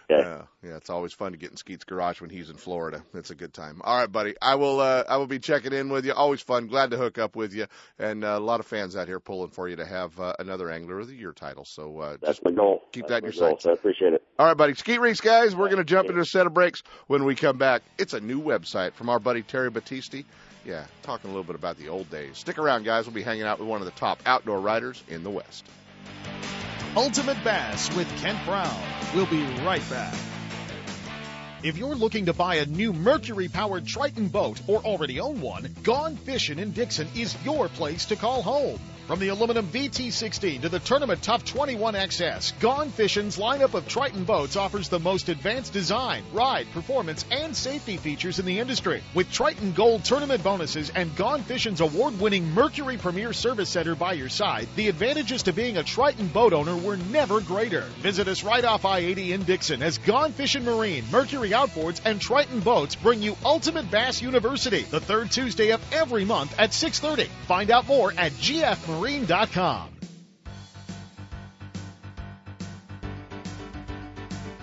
Okay. Yeah, yeah, it's always fun to get in Skeet's garage when he's in Florida. It's a good time. All right, buddy. I will. Uh, I will be checking in with you. Always fun. Glad to hook up with you, and uh, a lot of fans out here pulling for you to have uh, another Angler of the Year title. So uh, That's my goal. keep That's that in your goal, sights. So I appreciate it. all right, buddy. Skeet Reese, guys. We're going to jump into a set of breaks when we come back. It's a new website from our buddy Terry Battisti. Yeah, talking a little bit about the old days. Stick around, guys. We'll be hanging out with one of the top outdoor riders in the West. Ultimate Bass with Kent Brown. We'll be right back. If you're looking to buy a new Mercury powered Triton boat or already own one, Gone Fishing in Dixon is your place to call home. From the aluminum VT16 to the Tournament Tough 21XS, Gone Fishing's lineup of Triton boats offers the most advanced design, ride, performance, and safety features in the industry. With Triton Gold tournament bonuses and Gone Fishing's award-winning Mercury Premier Service Center by your side, the advantages to being a Triton boat owner were never greater. Visit us right off I-80 in Dixon as Gone Fishing Marine, Mercury Outboards, and Triton Boats bring you Ultimate Bass University the third Tuesday of every month at 6:30. Find out more at gfmarine.com.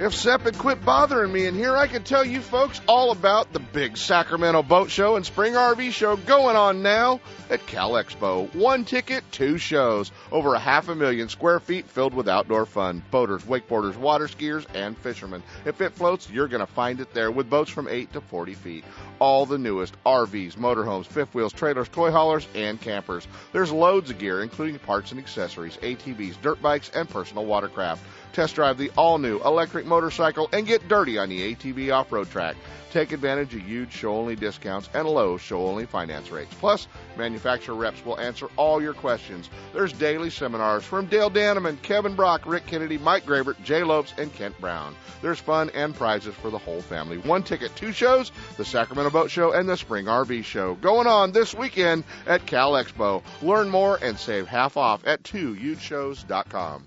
If Sep had quit bothering me in here, I could tell you folks all about the big Sacramento Boat Show and Spring RV Show going on now at Cal Expo. One ticket, two shows. Over a half a million square feet filled with outdoor fun. Boaters, wakeboarders, water skiers, and fishermen. If it floats, you're going to find it there with boats from 8 to 40 feet. All the newest RVs, motorhomes, fifth wheels, trailers, toy haulers, and campers. There's loads of gear, including parts and accessories, ATVs, dirt bikes, and personal watercraft. Test drive the all new electric motorcycle and get dirty on the ATV off road track. Take advantage of huge show only discounts and low show only finance rates. Plus, manufacturer reps will answer all your questions. There's daily seminars from Dale Danneman, Kevin Brock, Rick Kennedy, Mike Gravert, Jay Lopes, and Kent Brown. There's fun and prizes for the whole family. One ticket, two shows, the Sacramento Boat Show and the Spring RV Show. Going on this weekend at Cal Expo. Learn more and save half off at 2hugeshows.com.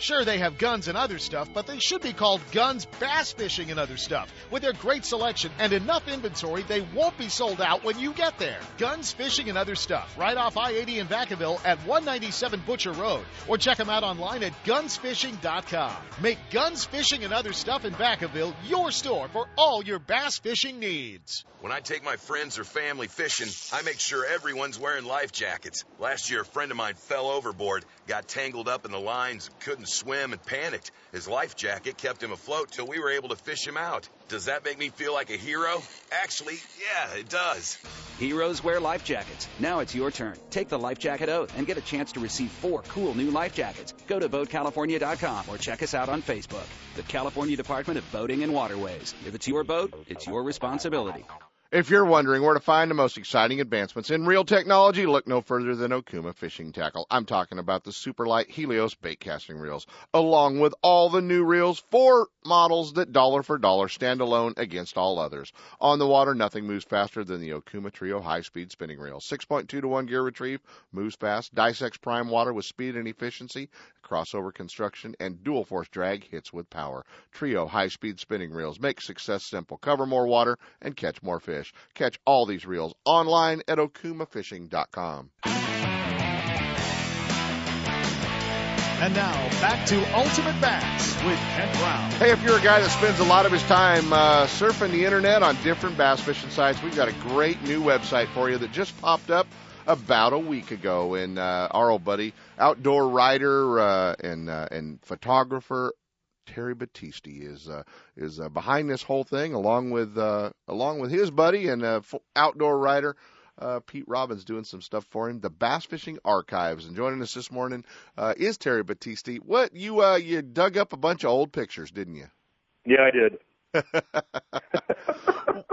Sure, they have guns and other stuff, but they should be called Guns Bass Fishing and Other Stuff. With their great selection and enough inventory, they won't be sold out when you get there. Guns Fishing and Other Stuff, right off I-80 in Vacaville at 197 Butcher Road, or check them out online at gunsfishing.com. Make Guns Fishing and Other Stuff in Vacaville your store for all your bass fishing needs. When I take my friends or family fishing, I make sure everyone's wearing life jackets. Last year, a friend of mine fell overboard, got tangled up in the lines, and couldn't swim, and panicked. His life jacket kept him afloat till we were able to fish him out. Does that make me feel like a hero? Actually, yeah, it does. Heroes wear life jackets. Now it's your turn. Take the life jacket oath and get a chance to receive four cool new life jackets. Go to BoatCalifornia.com or check us out on Facebook. The California Department of Boating and Waterways. If it's your boat, it's your responsibility. If you're wondering where to find the most exciting advancements in reel technology, look no further than Okuma Fishing Tackle. I'm talking about the Superlight Helios bait casting reels, along with all the new reels, four models that dollar for dollar stand alone against all others. On the water, nothing moves faster than the Okuma Trio high-speed spinning reel. 6.2 to 1 gear retrieve, moves fast, dissects Prime water with speed and efficiency, crossover construction, and dual force drag hits with power. Trio high-speed spinning reels make success simple. Cover more water and catch more fish fish. Catch all these reels online at okumafishing.com. And now back to Ultimate Bass with Kent Brown. Hey, if you're a guy that spends a lot of his time uh, surfing the internet on different bass fishing sites, we've got a great new website for you that just popped up about a week ago. And uh, our old buddy, outdoor writer uh, and uh, and photographer Terry Battisti is uh, is uh, behind this whole thing, along with uh, along with his buddy and uh, outdoor writer uh, Pete Robbins doing some stuff for him. The Bass Fishing Archives, and joining us this morning uh, is Terry Battisti. What you uh, you dug up a bunch of old pictures, didn't you? Yeah, I did.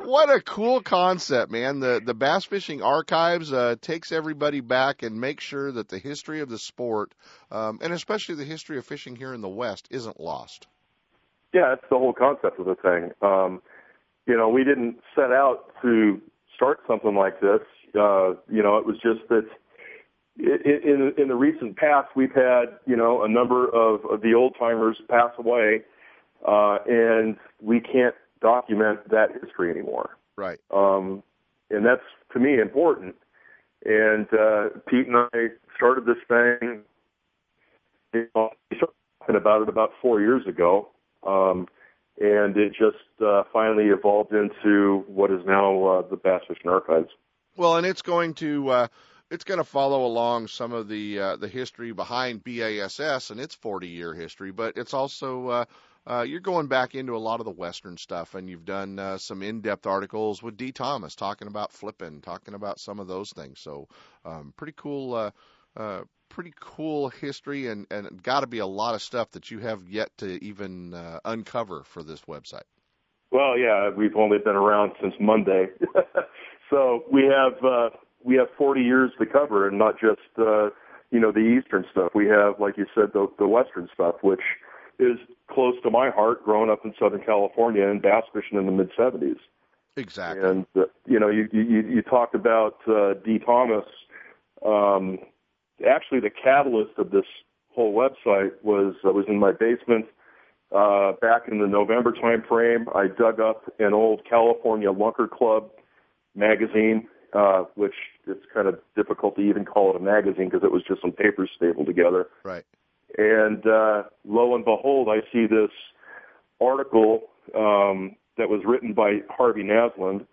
what a cool concept, man. The the Bass Fishing Archives uh, takes everybody back and makes sure that the history of the sport, um, and especially the history of fishing here in the West, isn't lost. Yeah, that's the whole concept of the thing. Um, you know, we didn't set out to start something like this. Uh, you know, it was just that in, in the recent past, we've had, you know, a number of, of the old timers pass away, uh, and we can't document that history anymore. Right. Um, and that's to me important. And uh, Pete and I started this thing. You know, talking about it about four years ago, um, and it just uh, finally evolved into what is now uh, the Bass Fishing Archives. Well, and it's going to uh, it's going to follow along some of the uh, the history behind BASS and its 40 year history, but it's also uh, uh, you're going back into a lot of the Western stuff, and you've done uh, some in-depth articles with Dee Thomas talking about flipping, talking about some of those things. So, um, pretty cool, uh, uh, pretty cool history, and and got to be a lot of stuff that you have yet to even uh, uncover for this website. Well, yeah, we've only been around since Monday, so we have uh, we have 40 years to cover, and not just uh, you know the Eastern stuff. We have, like you said, the the Western stuff, which is close to my heart growing up in Southern California and bass fishing in the mid 70s. Exactly. And, uh, you know, you, you, you talked about uh, Dee Thomas. Um, actually, the catalyst of this whole website was I was in my basement uh, back in the November time frame. I dug up an old California Lunker Club magazine, uh, which it's kind of difficult to even call it a magazine because it was just some papers stapled together. Right. And uh, lo and behold, I see this article um, that was written by Harvey Naslund,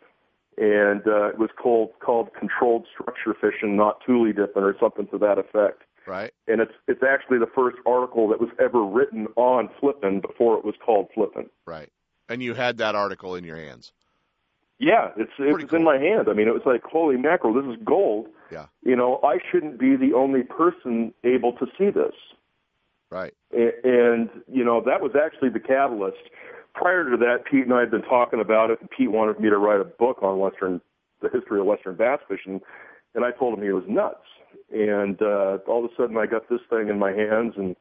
and uh, it was called called "Controlled Structure Fishing, Not Tule Dipping" or something to that effect. Right. And it's it's actually the first article that was ever written on flipping before it was called flipping. Right. And you had that article in your hands. Yeah, it's it was cool. in my hand. I mean, it was like holy mackerel, this is gold. Yeah. You know, I shouldn't be the only person able to see this. Right. and you know that was actually the catalyst. Prior to that, Pete and I had been talking about it, and Pete wanted me to write a book on Western, the history of Western bass fishing, and I told him he was nuts. And uh, all of a sudden, I got this thing in my hands, and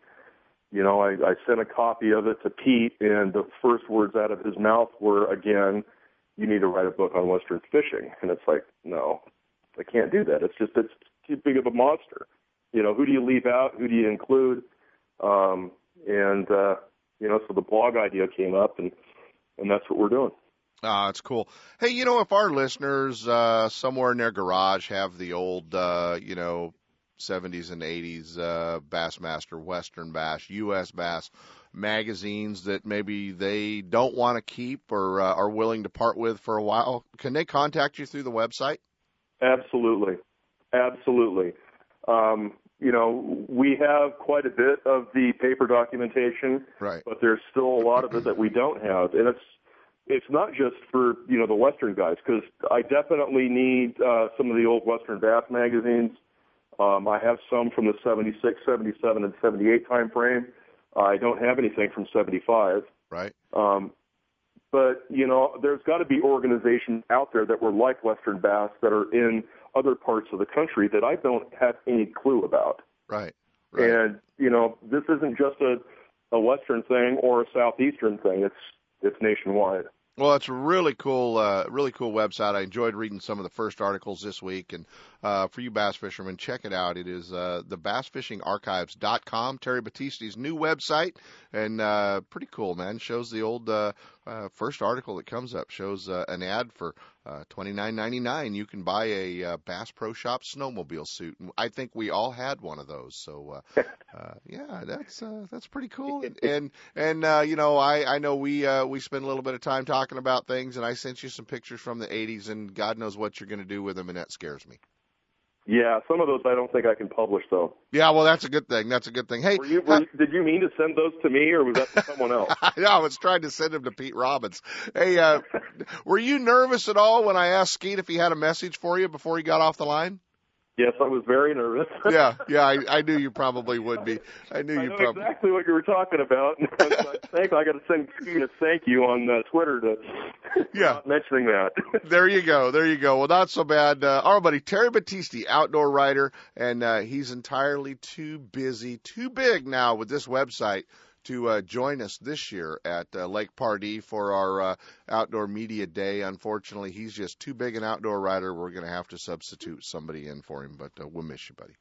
you know, I, I sent a copy of it to Pete, and the first words out of his mouth were, again, "You need to write a book on Western fishing." And it's like, no, I can't do that. It's just it's too big of a monster. You know, who do you leave out? Who do you include? Um, and uh, you know, so the blog idea came up, and and that's what we're doing. Ah, it's cool. Hey, you know, if our listeners uh, somewhere in their garage have the old, uh, you know, 70s and 80s uh, Bassmaster, Western Bass, U.S. Bass magazines that maybe they don't want to keep or uh, are willing to part with for a while, can they contact you through the website? Absolutely, absolutely. Um, you know, we have quite a bit of the paper documentation, Right. but there's still a lot of it that we don't have, and it's it's not just for you know the Western guys because I definitely need uh, some of the old Western Bass magazines. Um, I have some from the 76, 77, and 78 time frame. I don't have anything from 75. Right. Um, but you know, there's got to be organizations out there that were like Western Bass that are in other parts of the country that I don't have any clue about. Right. right. And you know, this isn't just a a Western thing or a Southeastern thing. It's it's nationwide. Well, it's a really cool, uh, really cool website. I enjoyed reading some of the first articles this week, and uh, for you bass fishermen, check it out. It is uh, the bassfishingarchives.com, Terry Battisti's new website, and uh, pretty cool, man. Shows the old uh, uh, first article that comes up shows uh, an ad for uh, twenty nine ninety nine. You can buy a uh, Bass Pro Shop snowmobile suit. And I think we all had one of those. So uh, uh, yeah, that's uh, that's pretty cool. And and, and uh, you know, I I know we uh, we spend a little bit of time talking about things, and I sent you some pictures from the '80s, and God knows what you're going to do with them, and that scares me. Yeah, some of those I don't think I can publish though. Yeah, well, that's a good thing. That's a good thing. Hey, Were you, were, did you mean to send those to me, or was that to someone else? no, I was trying to send them to Pete Robbins. Hey, uh, were you nervous at all when I asked Skeet if he had a message for you before he got off the line? Yes, I was very nervous. yeah, yeah, I, I knew you probably would be. I knew I you know probably. exactly what you were talking about. thank, I got to send a thank you on uh, Twitter to Yeah. mentioning that. There you go. There you go. Well, not so bad. Uh, our buddy Terry Battisti, outdoor writer, and uh, he's entirely too busy, too big now with this website to uh, join us this year at uh, Lake Pardee for our uh, outdoor media day. Unfortunately, he's just too big an outdoor rider. We're going to have to substitute somebody in for him, but uh, we'll miss you, buddy.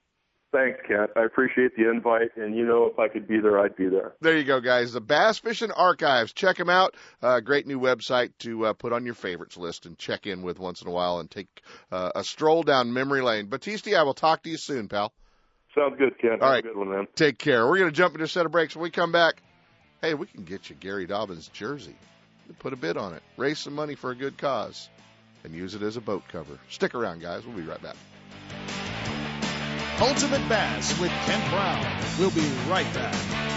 Thanks, Kent. I appreciate the invite, and you know if I could be there, I'd be there. There you go, guys. The Bass Fishing Archives. Check them out. Uh, great new website to uh, put on your favorites list and check in with once in a while and take uh, a stroll down memory lane. Battisti, I will talk to you soon, pal. Sounds good, Ken. All Have right. a good one, man. Take care. We're going to jump into a set of breaks. When we come back, hey, we can get you Gary Dobyns jersey. Put a bid on it. Raise some money for a good cause. And use it as a boat cover. Stick around, guys. We'll be right back. Ultimate Bass with Kent Brown. We'll be right back.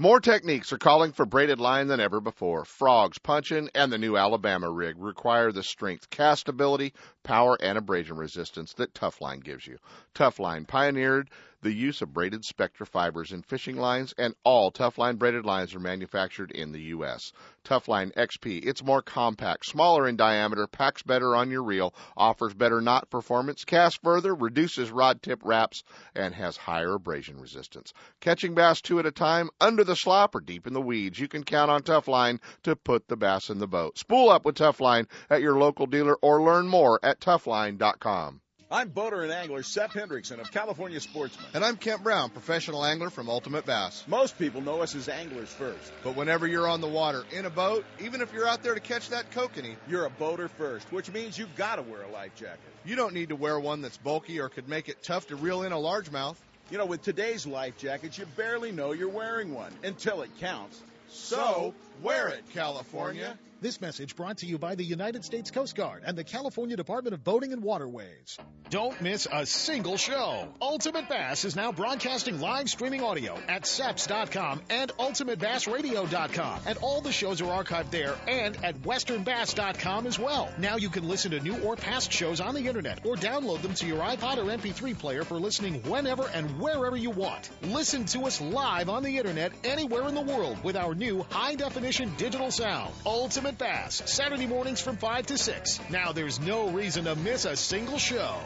More techniques are calling for braided line than ever before. Frogs, punching, and the new Alabama rig require the strength, castability, power, and abrasion resistance that Toughline gives you. Toughline pioneered the use of braided Spectra fibers in fishing lines, and all Toughline braided lines are manufactured in the U.S. Toughline XP, it's more compact, smaller in diameter, packs better on your reel, offers better knot performance, casts further, reduces rod tip wraps, and has higher abrasion resistance. Catching bass two at a time, under the slop or deep in the weeds, you can count on Toughline to put the bass in the boat. Spool up with Toughline at your local dealer or learn more at toughline.com. I'm boater and angler Sep Hendrickson of California Sportsman. And I'm Kent Brown, professional angler from Ultimate Bass. Most people know us as anglers first. But whenever you're on the water in a boat, even if you're out there to catch that kokanee, You're a boater first, which means you've got to wear a life jacket. you don't need to wear one that's bulky or could make it tough to reel in a largemouth. You know, with today's life jackets, you barely know you're wearing one until it counts. So, wear it, California. This message brought to you by the United States Coast Guard and the California Department of Boating and Waterways. Don't miss a single show. Ultimate Bass is now broadcasting live streaming audio at seps.com and ultimatebassradio.com. And all the shows are archived there and at westernbass.com as well. Now you can listen to new or past shows on the internet or download them to your iPod or MP3 player for listening whenever and wherever you want. Listen to us live on the internet anywhere in the world with our new high definition digital sound. Ultimate Bass, Saturday mornings from 5 to 6. Now there's no reason to miss a single show.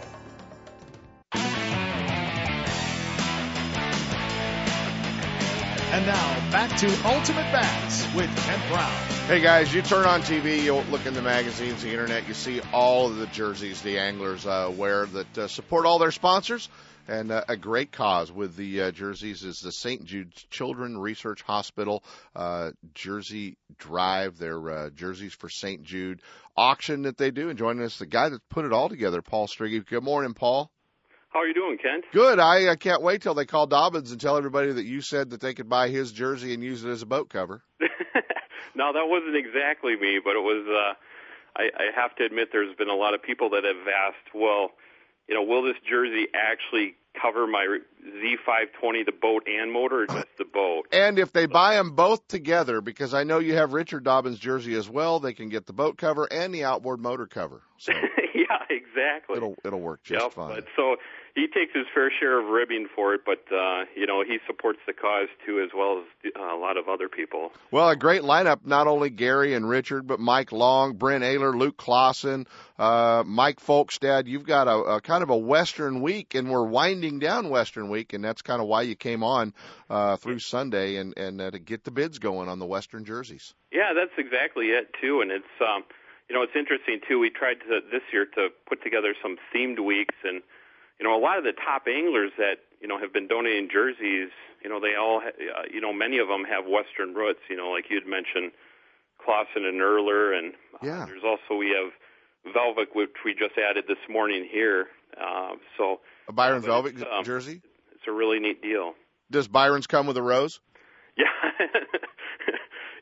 And now back to Ultimate Bass with Kent Brown. Hey guys, you turn on TV, you look in the magazines, the internet, you see all of the jerseys the anglers uh, wear that uh, support all their sponsors. And uh, a great cause with the uh, jerseys is the St. Jude's Children Research Hospital uh, Jersey Drive, their uh, jerseys for St. Jude auction that they do. And joining us, the guy that put it all together, Paul Striggy. Good morning, Paul. How are you doing, Kent? Good. I uh, can't wait till they call Dobyns and tell everybody that you said that they could buy his jersey and use it as a boat cover. no, that wasn't exactly me, but it was. Uh, I, I have to admit, there's been a lot of people that have asked, well, you know, will this jersey actually cover my Z520, the boat and motor, or just the boat. And if they buy them both together, because I know you have Richard Dobyns jersey as well, they can get the boat cover and the outboard motor cover. So yeah, exactly. it'll it'll work just yep, fine. But so he takes his fair share of ribbing for it, but uh, you know he supports the cause too, as well as uh, a lot of other people. Well, a great lineup. Not only Gary and Richard, but Mike Long, Brent Ehrler, Luke Clausen, uh, Mike Folkestad. You've got a, a kind of a Western week, and we're winding down Western week, and that's kind of why you came on uh, through Sunday and and uh, to get the bids going on the Western jerseys. Yeah, that's exactly it too, and it's um, you know it's interesting too. We tried to this year to put together some themed weeks, and you know a lot of the top anglers that you know have been donating jerseys. You know they all uh, you know many of them have Western roots. You know like you'd mentioned Clausen and Ehrler, and uh, Yeah. there's also we have Velvick, which we just added this morning here. Uh, so A Byron it's, um, jersey. it's a really neat deal. Does Byron's come with a rose? Yeah,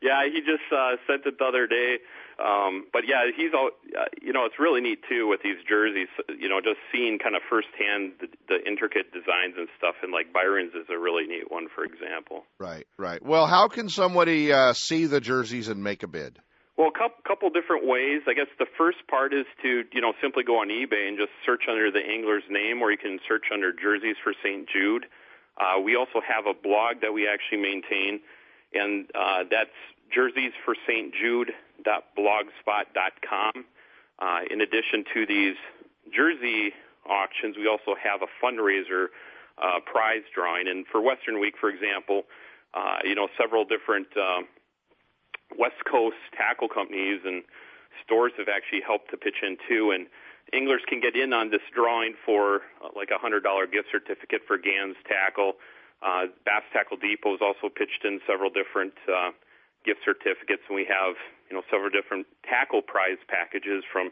yeah. He just uh, sent it the other day. Um, but yeah, he's all. Uh, you know, it's really neat too with these jerseys. You know, just seeing kind of firsthand the, the intricate designs and stuff. And like Byron's is a really neat one, for example. Right, right. Well, how can somebody uh, see the jerseys and make a bid? Well, a couple, couple different ways. I guess the first part is to, you know, simply go on eBay and just search under the angler's name, or you can search under jerseys for St. Jude. Uh, we also have a blog that we actually maintain, and uh, that's jerseysforstjude.blogspot.com. Uh, in addition to these jersey auctions, we also have a fundraiser uh, prize drawing. And for Western Week, for example, uh, you know, several different uh, West Coast tackle companies and stores have actually helped to pitch in too. And anglers can get in on this drawing for uh, like a hundred dollar gift certificate for Gans Tackle. Uh, Bass Tackle Depot has also pitched in several different uh, gift certificates, and we have you know several different tackle prize packages from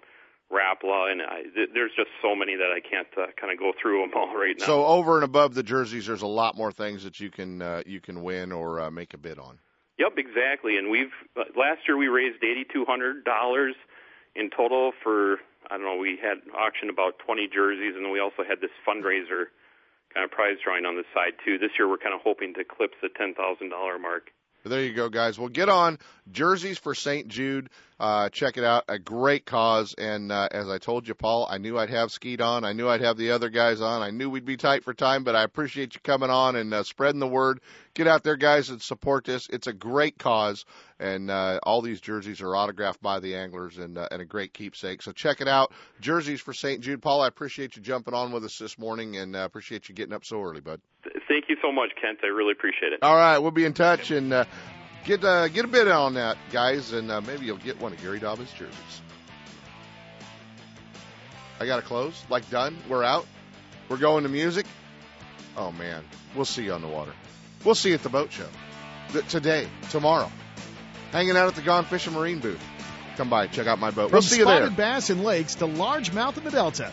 Rapala, and I, th- there's just so many that I can't uh, kind of go through them all right now. So over and above the jerseys, there's a lot more things that you can uh, you can win or uh, make a bid on. Yep, exactly. And we've uh, last year we raised eighty two hundred dollars in total for I don't know. We had auctioned about twenty jerseys, and then we also had this fundraiser kind of prize drawing on the side too. This year we're kind of hoping to eclipse the ten thousand dollar mark. There you go, guys. Well, get on jerseys for St. Jude. Uh, check it out. A great cause. And uh, as I told you, Paul, I knew I'd have Skeet on. I knew I'd have the other guys on. I knew we'd be tight for time, but I appreciate you coming on and uh, spreading the word. Get out there, guys, and support this. It's a great cause, and uh, all these jerseys are autographed by the anglers and, uh, and a great keepsake. So check it out. Jerseys for St. Jude. Paul, I appreciate you jumping on with us this morning, and uh, appreciate you getting up so early, bud. Th- Thank you so much, Kent. I really appreciate it. All right, we'll be in touch and uh, get uh, get a bid on that, guys, and uh, maybe you'll get one of Gary Dobyns' jerseys. I got to close. Like done. We're out. We're going to music. Oh man, we'll see you on the water. We'll see you at the boat show Th- today, tomorrow. Hanging out at the Gone Fishing Marine booth. Come by, check out my boat. From we'll see you spotted there. bass in lakes to largemouth in the Delta,